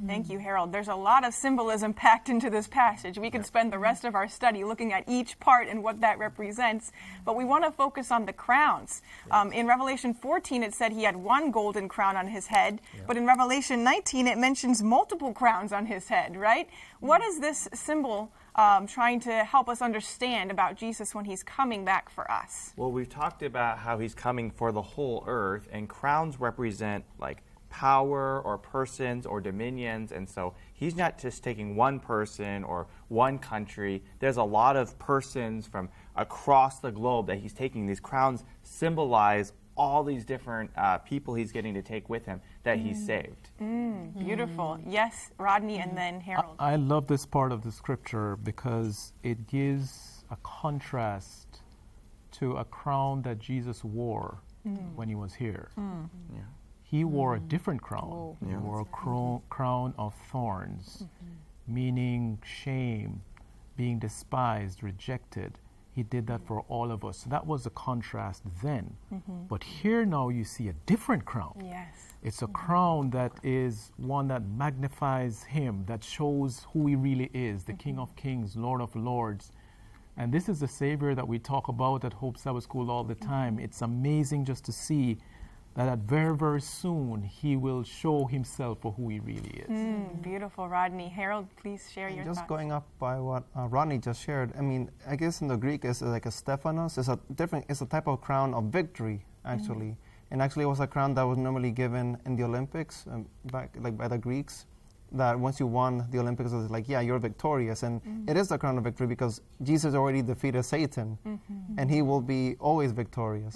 Thank you, Harold. There's a lot of symbolism packed into this passage. We could spend the rest of our study looking at each part and what that represents, but we want to focus on the crowns. Um, in Revelation 14, it said he had one golden crown on his head, but in Revelation 19, it mentions multiple crowns on his head, right? What is this symbol um, trying to help us understand about Jesus when he's coming back for us? Well, we've talked about how he's coming for the whole earth, and crowns represent like power or persons or dominions. And so he's not just taking one person or one country. There's a lot of persons from across the globe that he's taking. These crowns symbolize all these different uh, people he's getting to take with him that he's saved. Mm, beautiful. Yes, Rodney, and then Harold. I love this part of the scripture because it gives a contrast to a crown that Jesus wore Mm. when he was here. Mm. Yeah. He wore a mm-hmm. different crown. Oh. He Yeah. wore a cro- crown of thorns, mm-hmm. meaning shame, being despised, rejected. He did that for all of us. So that was the contrast then. Mhm. But here now you see a different crown. Yes. It's a mm-hmm. crown that is one that magnifies him, that shows who he really is the King of Kings, Lord of Lords. And this is the Savior that we talk about at Hope Sabbath School all the time. It's amazing just to see that very, very soon he will show himself for who he really is. Mm, beautiful, Rodney. Harold, please share your just thoughts. going up by what uh, Ronnie just shared, I mean, I guess in the Greek it's like a Stephanos. It's a different. It's a type of crown of victory, actually. And actually, it was a crown that was normally given in the Olympics, um, back like by the Greeks. That once you won the Olympics, it was like, yeah, you're victorious, and Mhm. it is the crown of victory because Jesus already defeated Satan, Mhm. and he will be always victorious.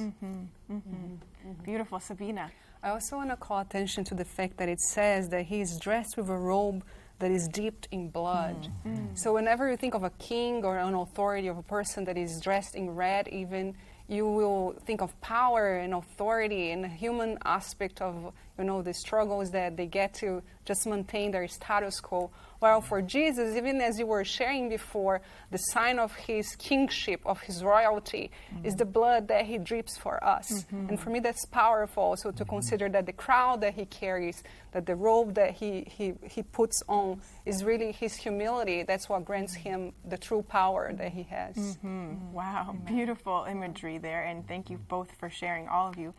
Mhm, mhm. Beautiful, Sabina. I also want to call attention to the fact that it says that he is dressed with a robe that is dipped in blood. Mm. So whenever you think of a king or an authority of a person that is dressed in red, even you will think of power and authority and the human aspect of you know the struggles that they get to just maintain their status quo. While for Jesus, even as you were sharing before, the sign of his kingship, of his royalty, is the blood that he drips for us. And for me, that's powerful also to consider that the crown that he carries, that the robe that he, he, he puts on, is really his humility. That's what grants him the true power that he has. Mhm. Wow, beautiful imagery there, and thank you both for sharing, all of you.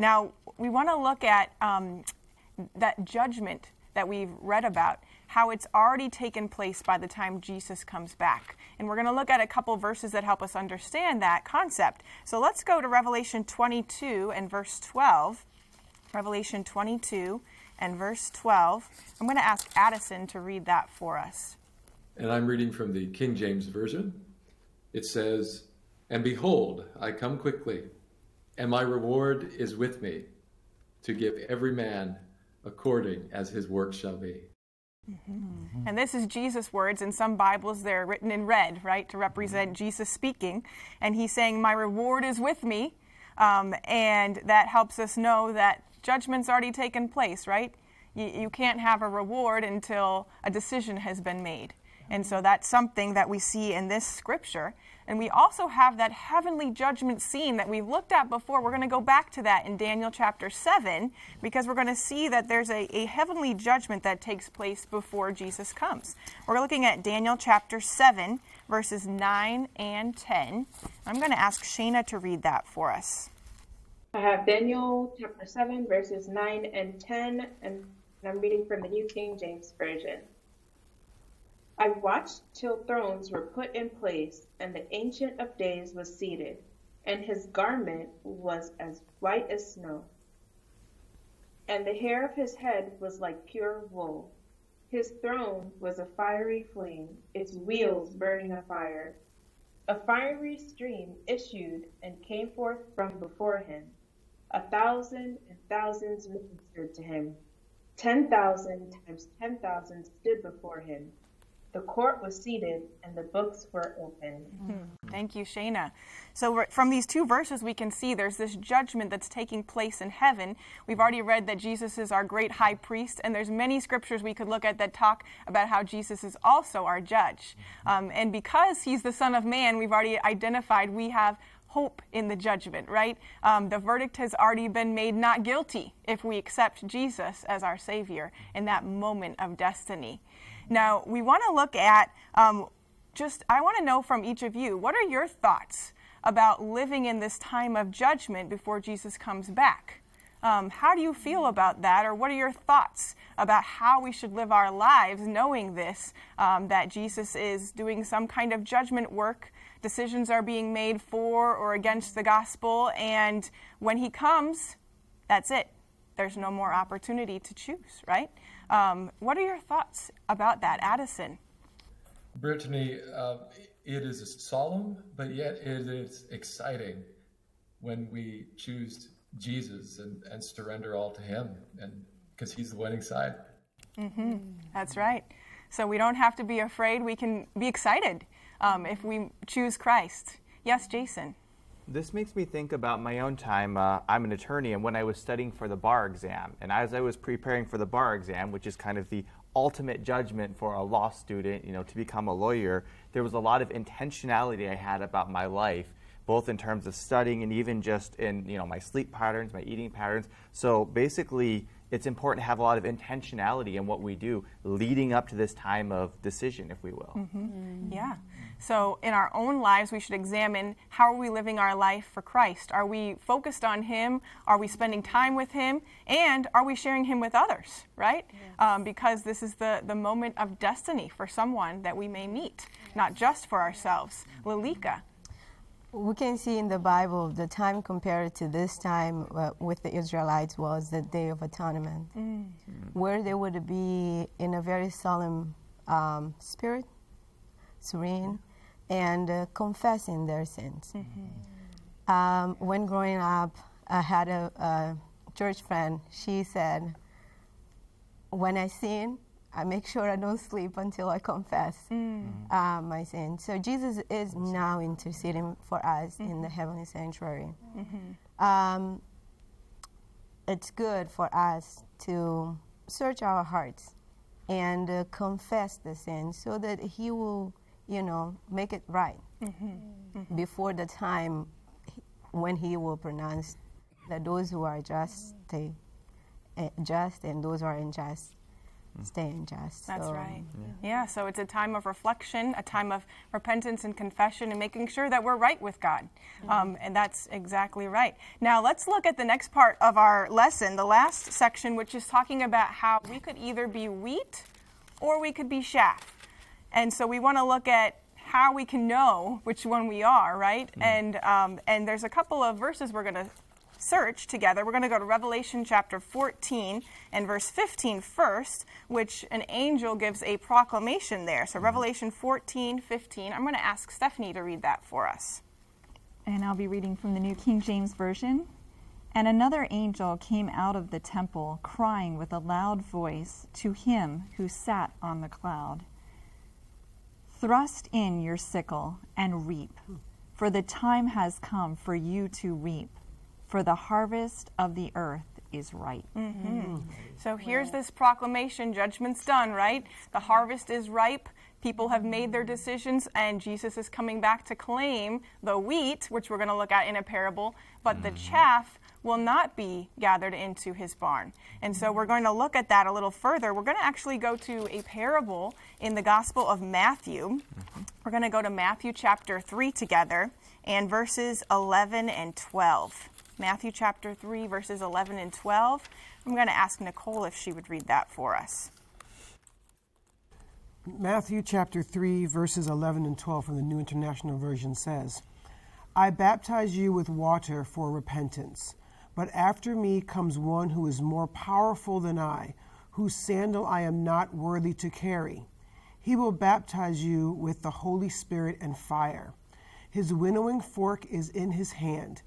Now, we want to look at um, that judgment that we've read about, how it's already taken place by the time Jesus comes back. And we're going to look at a couple verses that help us understand that concept. So let's go to Revelation 22 and verse 12. Revelation 22 and verse 12. I'm going to ask Addison to read that for us. And I'm reading from the King James Version. It says, And behold, I come quickly, and my reward is with me, to give every man according as his work shall be. Mm-hmm. And this is Jesus' words. In some Bibles, they're written in red, right, to represent Mm-hmm. Jesus speaking. And he's saying, My reward is with me. Um, and that helps us know that judgment's already taken place, right? You, you can't have a reward until a decision has been made. And so that's something that we see in this scripture. And we also have that heavenly judgment scene that we've looked at before. We're going to go back to that in Daniel chapter 7 because we're going to see that there's a, a heavenly judgment that takes place before Jesus comes. We're looking at Daniel chapter 7, verses 9 and 10. I'm going to ask Shayna to read that for us. I have Daniel chapter 7, verses 9 and 10, and I'm reading from the New King James Version. I watched till thrones were put in place, and the Ancient of Days was seated, and his garment was as white as snow. And the hair of his head was like pure wool. His throne was a fiery flame, its wheels burning a fire. A fiery stream issued and came forth from before him. A thousand and thousands ministered to him. Ten thousand times ten thousand stood before him. The court was seated and the books were opened. Mm-hmm. Thank you, Shayna. So, from these two verses, we can see there's this judgment that's taking place in heaven. We've already read that Jesus is our great high priest, and there's many scriptures we could look at that talk about how Jesus is also our judge. Um, and because he's the Son of Man, we've already identified we have hope in the judgment, right? Um, the verdict has already been made not guilty if we accept Jesus as our Savior in that moment of destiny. Now, we want to look at um, just, I want to know from each of you, what are your thoughts about living in this time of judgment before Jesus comes back? Um, how do you feel about that, or what are your thoughts about how we should live our lives knowing this, um, that Jesus is doing some kind of judgment work? Decisions are being made for or against the gospel, and when he comes, that's it. There's no more opportunity to choose, right? Um, what are your thoughts about that, Addison? Brittany, uh, it is solemn, but yet it is exciting when we choose Jesus and, and surrender all to Him, and because He's the winning side. Mm-hmm. That's right. So we don't have to be afraid. We can be excited um, if we choose Christ. Yes, Jason. This makes me think about my own time. Uh, I'm an attorney, and when I was studying for the bar exam, and as I was preparing for the bar exam, which is kind of the ultimate judgment for a law student, you know, to become a lawyer, there was a lot of intentionality I had about my life, both in terms of studying and even just in, you know, my sleep patterns, my eating patterns. So basically, it's important to have a lot of intentionality in what we do leading up to this time of decision, if we will. Mm-hmm. Yeah. So, in our own lives, we should examine how are we living our life for Christ? Are we focused on Him? Are we spending time with Him? And are we sharing Him with others, right? Yes. Um, because this is the, the moment of destiny for someone that we may meet, yes. not just for ourselves. Lalika. We can see in the Bible the time compared to this time uh, with the Israelites was the Day of Atonement, mm. where they would be in a very solemn um, spirit, serene, and uh, confessing their sins. Mm-hmm. Um, when growing up, I had a, a, church friend. She said, "When I sin, I make sure I don't sleep until I confess mm. uh, my sin." So Jesus is now interceding for us mm-hmm. in the heavenly sanctuary. Mm-hmm. Um, it's good for us to search our hearts and uh, confess the sin so that He will you know, make it right mm-hmm. Mm-hmm. before the time when he will pronounce that those who are just stay uh, just and those who are unjust stay unjust. That's so, right. Yeah. yeah, so it's a time of reflection, a time of repentance and confession, and making sure that we're right with God. Mm-hmm. Um, and that's exactly right. Now, let's look at the next part of our lesson, the last section, which is talking about how we could either be wheat or we could be chaff. And so we want to look at how we can know which one we are, right? Mm. And um, and there's a couple of verses we're going to search together. We're going to go to Revelation chapter 14 and verse 15 first, which an angel gives a proclamation there. So mm. Revelation 14, 15. I'm going to ask Stephanie to read that for us. And I'll be reading from the New King James Version. And another angel came out of the temple, crying with a loud voice to him who sat on the cloud Thrust in your sickle and reap, for the time has come for you to reap, for the harvest of the earth is ripe. Mm-hmm. So here's this proclamation judgment's done, right? The harvest is ripe. People have made their decisions, and Jesus is coming back to claim the wheat, which we're going to look at in a parable, but the chaff will not be gathered into his barn. And so we're going to look at that a little further. We're going to actually go to a parable in the Gospel of Matthew. We're going to go to Matthew chapter 3 together and verses 11 and 12. Matthew chapter 3, verses 11 and 12. I'm going to ask Nicole if she would read that for us. Matthew chapter 3, verses 11 and 12 from the New International Version says, I baptize you with water for repentance, but after me comes one who is more powerful than I, whose sandal I am not worthy to carry. He will baptize you with the Holy Spirit and fire. His winnowing fork is in his hand,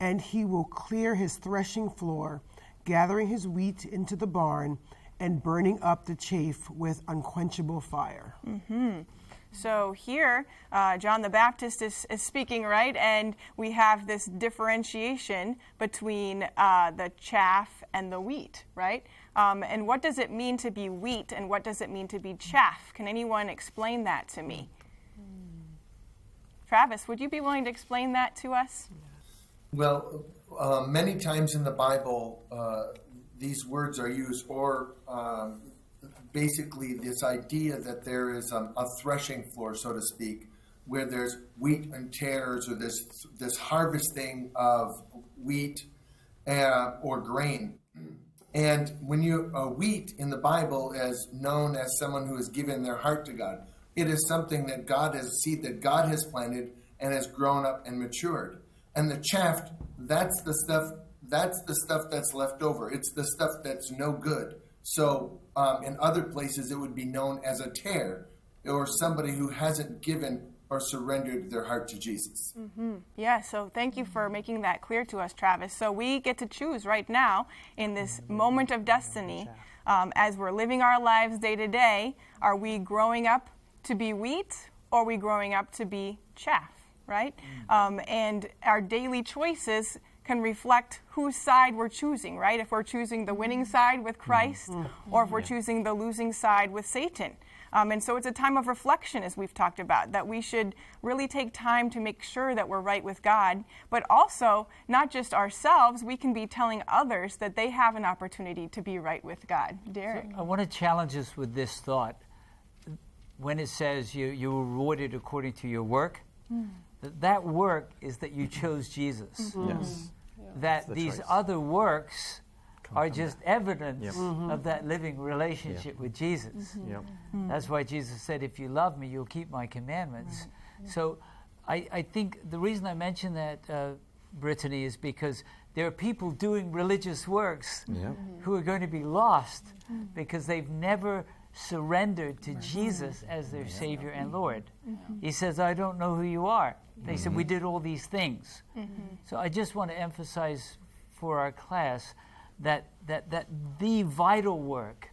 and he will clear his threshing floor, gathering his wheat into the barn and burning up the chaff with unquenchable fire. Mm-hmm. So here, uh, John the Baptist is, is, speaking, right? And we have this differentiation between uh, the chaff and the wheat, right? Um, and what does it mean to be wheat and what does it mean to be chaff? Can anyone explain that to me? Travis, would you be willing to explain that to us? Well, uh, many times in the Bible, uh, these words are used, or um, basically this idea that there is um, a threshing floor, so to speak, where there's wheat and tares, or this this harvesting of wheat uh, or grain. And when you uh, wheat in the Bible is known as someone who has given their heart to God, it is something that God has seed that God has planted and has grown up and matured. And the chaff, that's the stuff that's the stuff that's left over. It's the stuff that's no good. So um, in other places, it would be known as a tare or somebody who hasn't given or surrendered their heart to Jesus. Mm-hmm. Yeah, so thank you for making that clear to us, Travis. So we get to choose right now in this moment of destiny um, as we're living our lives day to day. Are we growing up to be wheat or are we growing up to be chaff, right? Um, and our daily choices can reflect whose side we're choosing, right? If we're choosing the winning side with Christ or if we're choosing the losing side with Satan. Um, and so it's a time of reflection, as we've talked about, that we should really take time to make sure that we're right with God, but also not just ourselves, we can be telling others that they have an opportunity to be right with God. Derek. So I want to challenge us with this thought. When it says you, you were rewarded according to your work, mm that work is that you chose Jesus. Mm-hmm. Yes. That the these choice. other works Come are just that. evidence yep. mm-hmm. of that living relationship yep. with Jesus. Mm-hmm. Yep. Mm-hmm. That's why Jesus said, If you love me, you'll keep my commandments. Right. So I, I, think the reason I mention that, uh, Brittany, is because there are people doing religious works who are going to be lost mm-hmm. because they've never surrendered to Jesus as their Savior and Lord. Mm-hmm. He says, I don't know who you are. They mm-hmm. said, We did all these things. Mm-hmm. So I just want to emphasize for our class that, that, that the vital work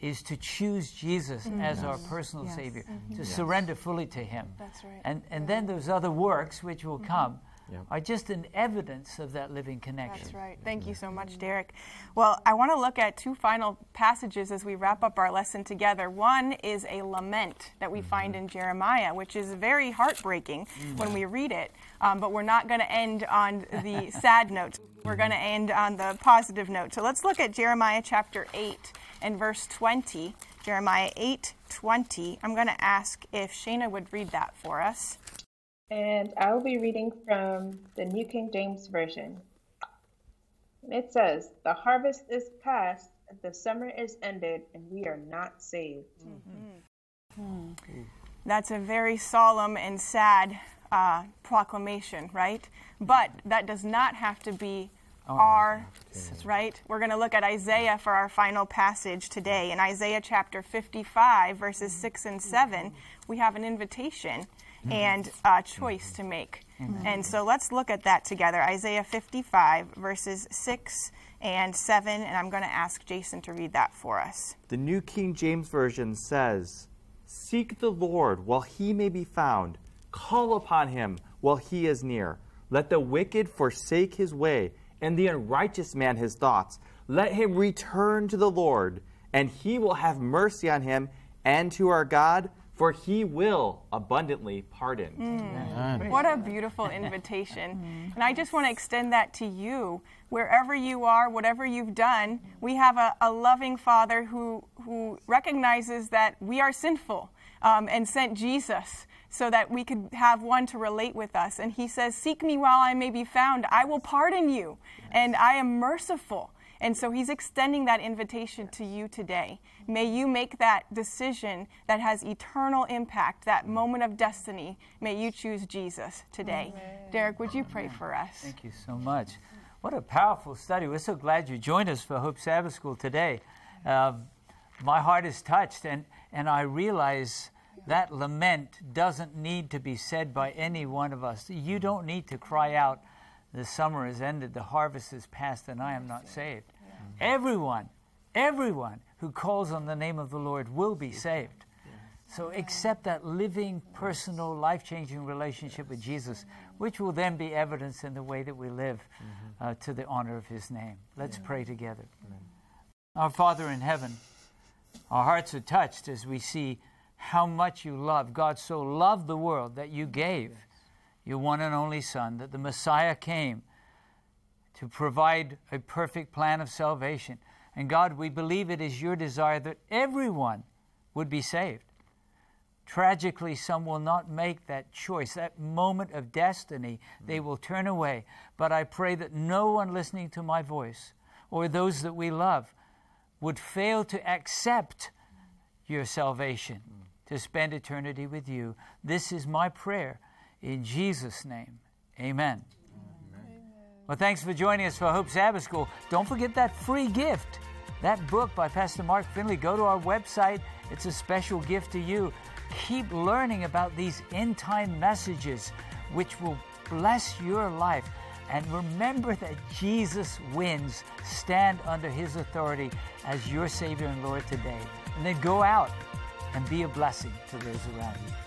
is to choose Jesus mm-hmm. as yes. our personal yes. Savior, to yes. surrender fully to Him. That's right. And, and then those other works which will come yep. are just an evidence of that living connection. That's right. Thank you so much, Derek. Well, I want to look at two final passages as we wrap up our lesson together. One is a lament that we mm-hmm. find in Jeremiah, which is very heartbreaking mm-hmm. when we read it. Um, but we're not going to end on the sad note. We're going to end on the positive note. So let's look at Jeremiah chapter 8 and verse 20. Jeremiah 8 20. I'm going to ask if Shayna would read that for us. And I will be reading from the New King James Version. it says, The harvest is past, the summer is ended, and we are not saved. Mm-hmm. Hmm. That's a very solemn and sad uh, proclamation, right? But that does not have to be oh, our, right? We're going to look at Isaiah for our final passage today. In Isaiah chapter 55, verses 6 and 7, we have an invitation and a choice to make. Mm-hmm. And so let's look at that together. Isaiah 55, verses 6 and 7, and I'm going to ask Jason to read that for us. The New King James Version says, Seek the Lord while he may be found, call upon him while he is near. Let the wicked forsake his way, and the unrighteous man his thoughts. Let him return to the Lord, and he will have mercy on him and to our God, for he will abundantly pardon. What a beautiful invitation. And I just want to extend that to you. Wherever you are, whatever you've done, we have a, a loving Father who, who recognizes that we are sinful um, and sent Jesus so that we could have one to relate with us. And He says, Seek me while I may be found. I will pardon you, and I am merciful. And so he's extending that invitation to you today. May you make that decision that has eternal impact, that moment of destiny. May you choose Jesus today. Derek, would you pray for us? Thank you so much. What a powerful study. We're so glad you joined us for Hope Sabbath School today. Um, my heart is touched, and, and I realize that lament doesn't need to be said by any one of us. You don't need to cry out, The summer has ended, the harvest is past, and I am not saved. Everyone, everyone who calls on the name of the Lord will be saved. So accept that living, personal, life changing relationship with Jesus, which will then be evidence in the way that we live uh, to the honor of his name. Let's pray together. Our Father in heaven, our hearts are touched as we see how much you love. God so loved the world that you gave your one and only Son, that the Messiah came to provide a perfect plan of salvation. And God, we believe it is your desire that everyone would be saved. Tragically, some will not make that choice, that moment of destiny. They will turn away. But I pray that no one listening to my voice or those that we love would fail to accept your salvation, to spend eternity with you. This is my prayer in Jesus' name. Amen. Well, thanks for joining us for Hope Sabbath School. Don't forget that free gift, that book by Pastor Mark Finley. Go to our website, it's a special gift to you. Keep learning about these end time messages, which will bless your life. And remember that Jesus wins. Stand under his authority as your Savior and Lord today. And then go out and be a blessing to those around you.